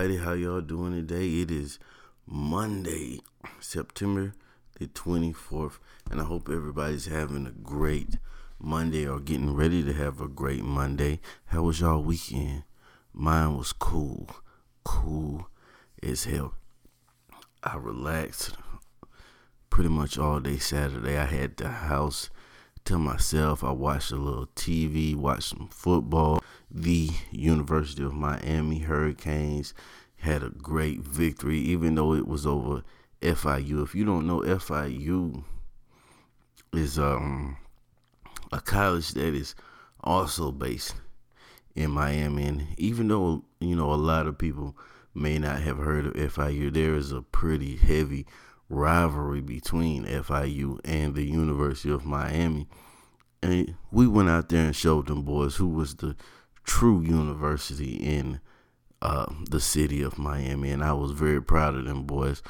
everybody. How y'all doing today? It is Monday, September the 24th, and I hope everybody's having a great Monday or getting ready to have a great Monday. How was y'all weekend? Mine was cool, cool as hell. I relaxed pretty much all day Saturday. I had the house to myself. I watched a little TV, watched some football. The University of Miami Hurricanes had a great victory, even though it was over FIU. If you don't know, FIU is um a college that is also based in Miami. And even though, you know, a lot of people may not have heard of FIU, there is a pretty heavy rivalry between FIU and the University of Miami. And we went out there and showed them boys who was the true university in uh, the city of Miami, and I was very proud of them boys.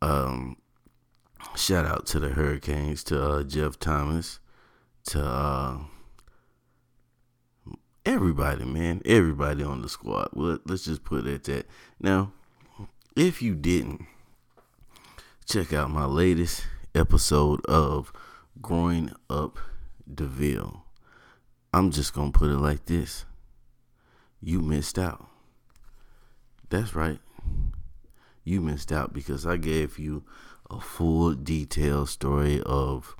Um, shout out to the Hurricanes, to uh, Jeff Thomas, to uh, everybody, man, everybody on the squad. Well, let's just put it at that. Now, if you didn't check out my latest episode of Growing Up DeVille, I'm just gonna put it like this: you missed out. That's right. You missed out because I gave you a full detailed story of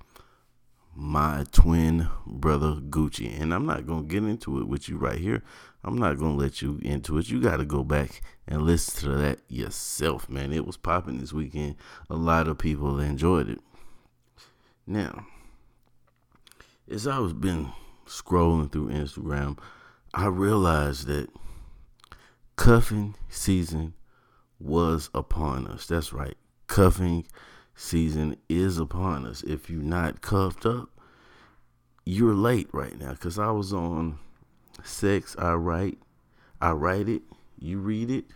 my twin brother Gucci. And I'm not going to get into it with you right here. I'm not going to let you into it. You got to go back and listen to that yourself, man. It was popping this weekend. A lot of people enjoyed it. Now, as I was been scrolling through Instagram, I realized that cuffing season was upon us. That's right. Cuffing season is upon us. If you're not cuffed up, you're late right now. Cause I was on Sex I Write. I write it. You read it.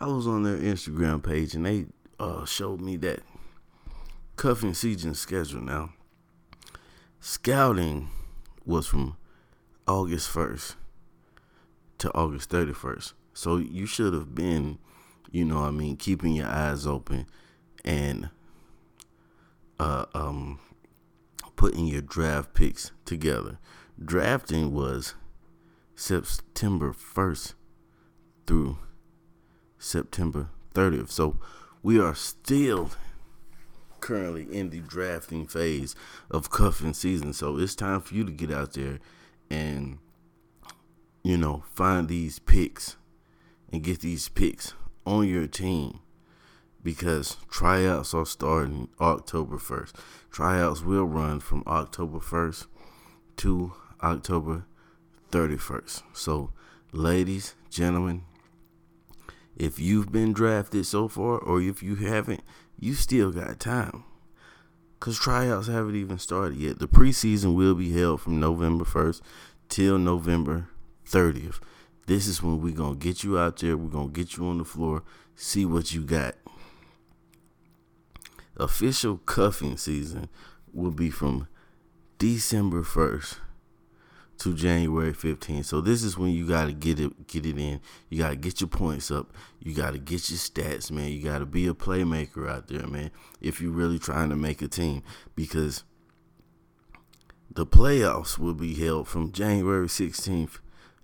I was on their Instagram page and they uh, showed me that cuffing season schedule now. Scouting was from August 1st to August 31st. So you should have been, you know, I mean, keeping your eyes open and uh, um, putting your draft picks together. Drafting was September 1st through September 30th. So we are still currently in the drafting phase of cuffing season. So it's time for you to get out there and, you know, find these picks and get these picks on your team because tryouts are starting October 1st. Tryouts will run from October 1st to October 31st. So, ladies, gentlemen, if you've been drafted so far or if you haven't, you still got time. Because tryouts haven't even started yet. The preseason will be held from November 1st till November 30th. This is when we're going to get you out there. We're going to get you on the floor, see what you got. Official cuffing season will be from December 1st to January 15th. So this is when you got to get it get it in. You got to get your points up. You got to get your stats, man. You got to be a playmaker out there, man, if you're really trying to make a team because the playoffs will be held from January 16th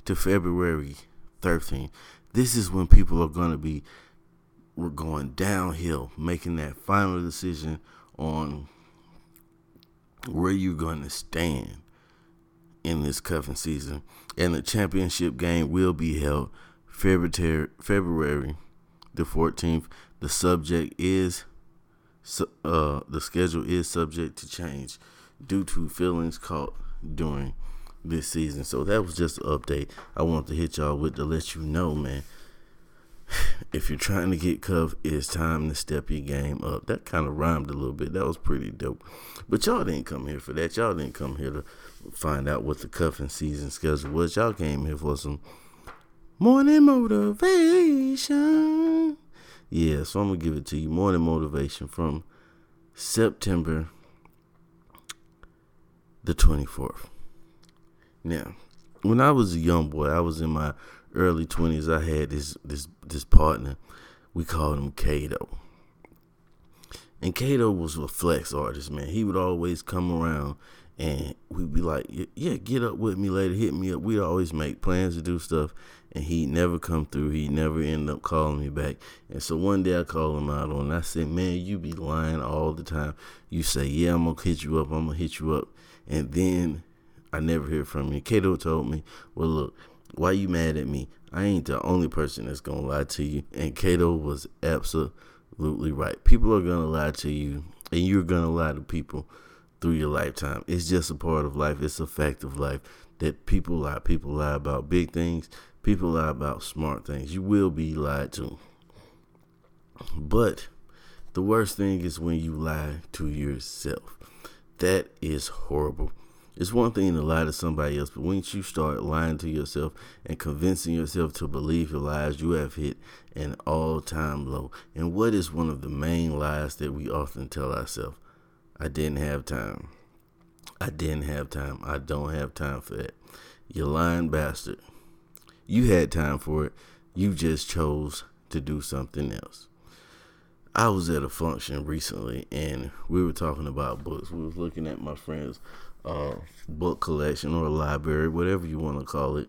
to February 13th. This is when people are going to be we're going downhill, making that final decision on where you're going to stand in this cuffing season. And the championship game will be held February February the 14th. The subject is uh the schedule is subject to change due to feelings caught during this season. So that was just an update I wanted to hit y'all with to let you know, man. If you're trying to get cuffed, it's time to step your game up. That kind of rhymed a little bit. That was pretty dope. But y'all didn't come here for that. Y'all didn't come here to find out what the cuffing season schedule was. Y'all came here for some morning motivation. Yeah, so I'm gonna give it to you. Morning motivation from September the 24th. Now, when I was a young boy, I was in my early twenties. I had this this this partner. We called him Kato. And Kato was a flex artist, man. He would always come around and we'd be like, yeah, get up with me later, hit me up. We'd always make plans to do stuff, and he'd never come through. He'd never end up calling me back. And so one day I called him out on, and I said, man, you be lying all the time. You say, yeah, I'm gonna hit you up, I'm gonna hit you up, and then I never hear from you. Kato told me, well, look, why you mad at me? I ain't the only person that's gonna lie to you. And Kato was absolutely right. People are gonna lie to you, and you're gonna lie to people through your lifetime. It's just a part of life. It's a fact of life that people lie. People lie about big things. People lie about smart things. You will be lied to. But the worst thing is when you lie to yourself. That is horrible. It's one thing to lie to somebody else, but once you start lying to yourself and convincing yourself to believe your lies, you have hit an all time low. And what is one of the main lies that we often tell ourselves? I didn't have time. I didn't have time. I don't have time for that. You lying bastard. You had time for it. You just chose to do something else. I was at a function recently and we were talking about books. We was looking at my friend's uh, book collection or a library, whatever you want to call it.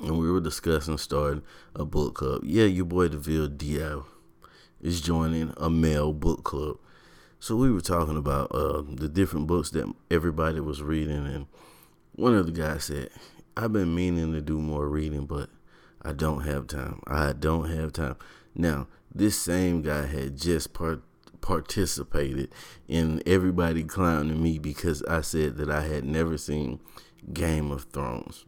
And we were discussing starting a book club. Yeah, your boy DeVille Diao is joining a male book club. So we were talking about uh, the different books that everybody was reading, and one of the guys said, "I've been meaning to do more reading, but I don't have time. I don't have time." Now, this same guy had just part participated in everybody clowning me because I said that I had never seen Game of Thrones.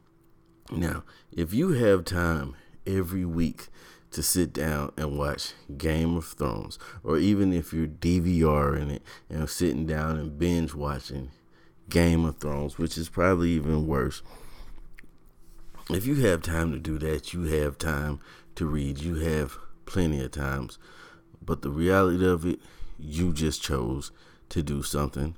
Now, if you have time every week to sit down and watch Game of Thrones, or even if you're DVRing it and sitting down and binge watching Game of Thrones, which is probably even worse. If you have time to do that, you have time to read. You have plenty of times. But the reality of it, you just chose to do something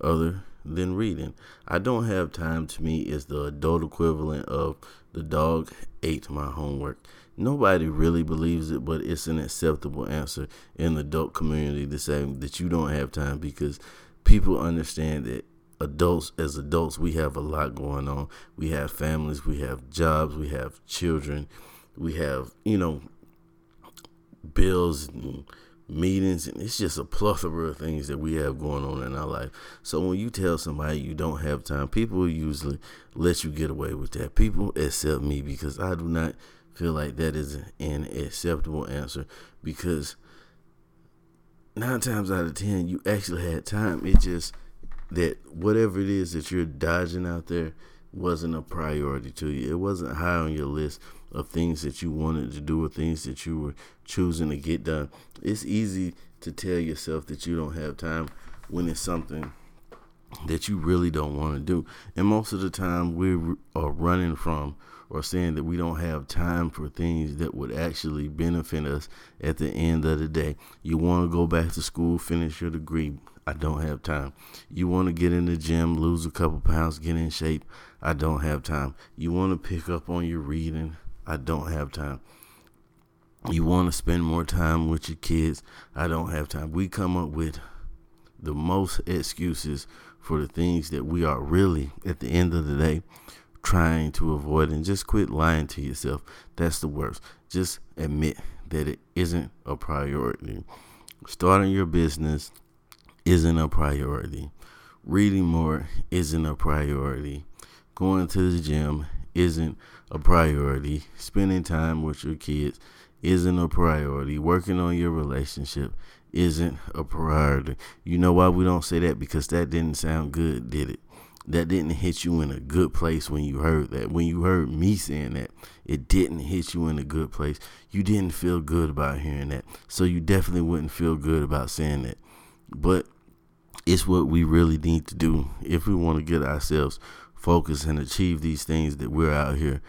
other than reading. I don't have time to me is the adult equivalent of the dog ate my homework. Nobody really believes it, but it's an acceptable answer in the adult community to say that you don't have time because people understand that adults as adults we have a lot going on. We have families, we have jobs, we have children, we have, you know, bills and meetings and it's just a plethora of things that we have going on in our life. So when you tell somebody you don't have time, people usually let you get away with that. People accept me because I do not feel like that is an acceptable answer because nine times out of ten you actually had time. It just that whatever it is that you're dodging out there wasn't a priority to you. It wasn't high on your list of things that you wanted to do or things that you were choosing to get done. It's easy to tell yourself that you don't have time when it's something that you really don't want to do. And most of the time, we are running from or saying that we don't have time for things that would actually benefit us at the end of the day. You want to go back to school, finish your degree. I don't have time. You want to get in the gym, lose a couple pounds, get in shape. I don't have time. You want to pick up on your reading. I don't have time. You want to spend more time with your kids. I don't have time. We come up with the most excuses for the things that we are really, at the end of the day, trying to avoid. And just quit lying to yourself. That's the worst. Just admit that it isn't a priority. Starting your business isn't a priority. Reading more isn't a priority. Going to the gym isn't a priority. Spending time with your kids isn't a priority. Working on your relationship isn't a priority. You know why we don't say that? Because that didn't sound good, did it? That didn't hit you in a good place when you heard that. When you heard me saying that, it didn't hit you in a good place. You didn't feel good about hearing that. So you definitely wouldn't feel good about saying that. But it's what we really need to do if we want to get ourselves focused and achieve these things that we're out here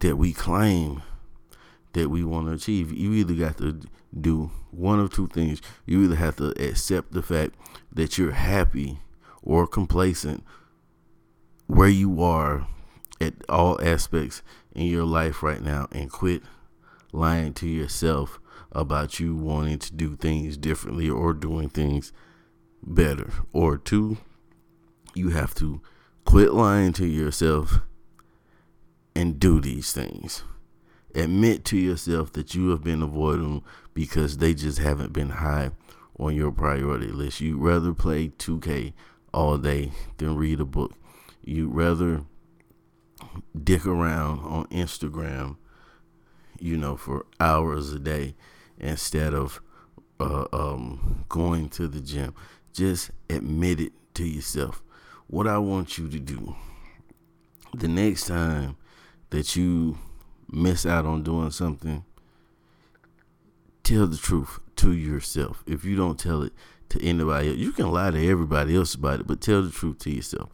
that we claim that we want to achieve. You either got to do one of two things. You either have to accept the fact that you're happy or complacent where you are at all aspects in your life right now and quit lying to yourself about you wanting to do things differently or doing things better. Or two, you have to quit lying to yourself and do these things. Admit to yourself that you have been avoiding because they just haven't been high on your priority list. You'd rather play 2K all day than read a book. You'd rather dick around on Instagram, you know, for hours a day instead of uh, um, going to the gym. Just admit it to yourself. What I want you to do the next time that you miss out on doing something, tell the truth to yourself. If you don't tell it to anybody else, you can lie to everybody else about it, but tell the truth to yourself.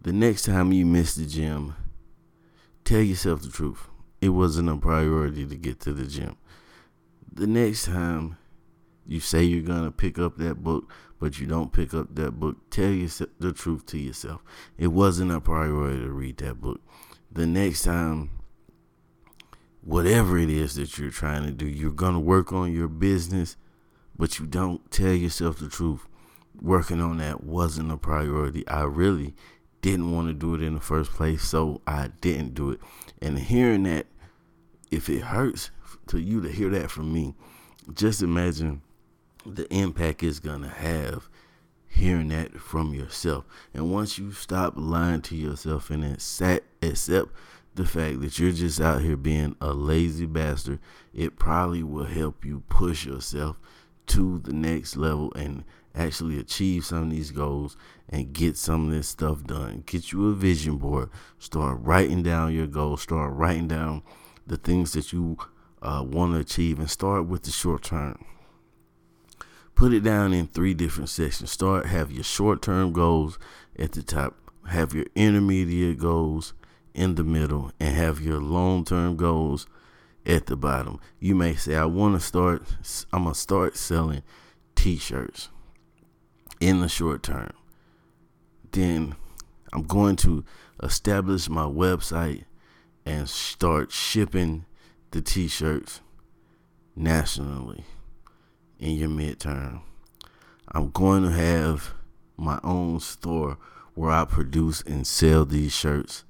The next time you miss the gym, tell yourself the truth. It wasn't a priority to get to the gym. The next time you say you're going to pick up that book, but you don't pick up that book, tell yourself the truth to yourself. It wasn't a priority to read that book. The next time whatever it is that you're trying to do, you're going to work on your business, but you don't tell yourself the truth. Working on that wasn't a priority. I really didn't want to do it in the first place, so I didn't do it. And hearing that, if it hurts to you to hear that from me, just imagine the impact it's going to have hearing that from yourself. And once you stop lying to yourself and accept, accept the fact that you're just out here being a lazy bastard, it probably will help you push yourself to the next level and actually achieve some of these goals and get some of this stuff done. Get you a vision board. Start writing down your goals. Start writing down the things that you uh, want to achieve and start with the short term. Put it down in three different sections. Start have your short term goals at the top. Have your intermediate goals in the middle and have your long term goals at the bottom. You may say, I want to start, I'm going to start selling t shirts in the short term. Then I'm going to establish my website and start shipping the t shirts nationally in your midterm. I'm going to have my own store where I produce and sell these shirts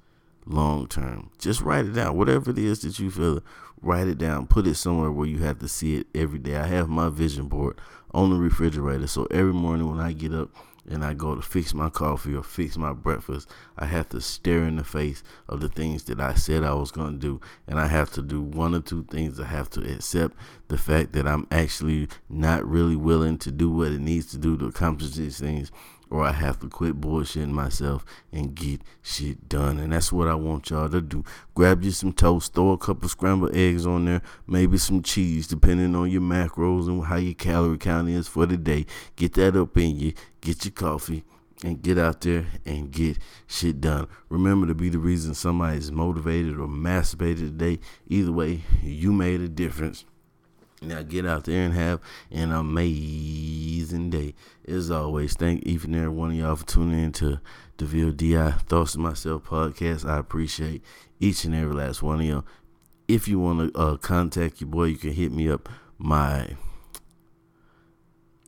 long term. Just write it down. Whatever it is that you feel, write it down. Put it somewhere where you have to see it every day. I have my vision board on the refrigerator. So every morning when I get up and I go to fix my coffee or fix my breakfast, I have to stare in the face of the things that I said I was going to do. And I have to do one or two things. I have to accept the fact that I'm actually not really willing to do what it needs to do to accomplish these things or I have to quit bullshitting myself and get shit done. And that's what I want y'all to do. Grab you some toast, throw a couple scrambled eggs on there, maybe some cheese, depending on your macros and how your calorie count is for the day. Get that up in you, get your coffee, and get out there and get shit done. Remember to be the reason somebody is motivated or masturbated today. Either way, you made a difference. Now get out there and have an amazing day. As always, thank each and every one of y'all for tuning in to the VODI Thoughts to Myself podcast. I appreciate each and every last one of y'all. If you want to uh, contact your boy, you can hit me up. My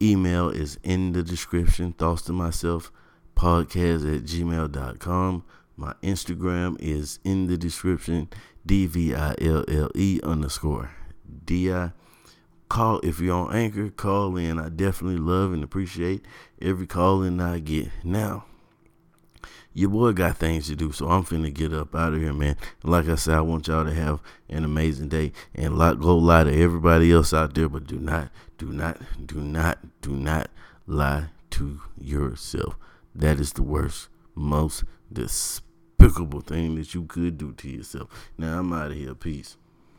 email is in the description. Thoughts to Myself podcast at gmail.com. My Instagram is in the description. D V I L L E underscore D I call if you're on anchor call in. I definitely love and appreciate every call in i get. Now your boy got things to do so i'm finna get up out of here man. Like i said i want y'all to have an amazing day and go lie to everybody else out there but do not do not do not do not lie to yourself. That is the worst most despicable thing that you could do to yourself. Now i'm out of here. Peace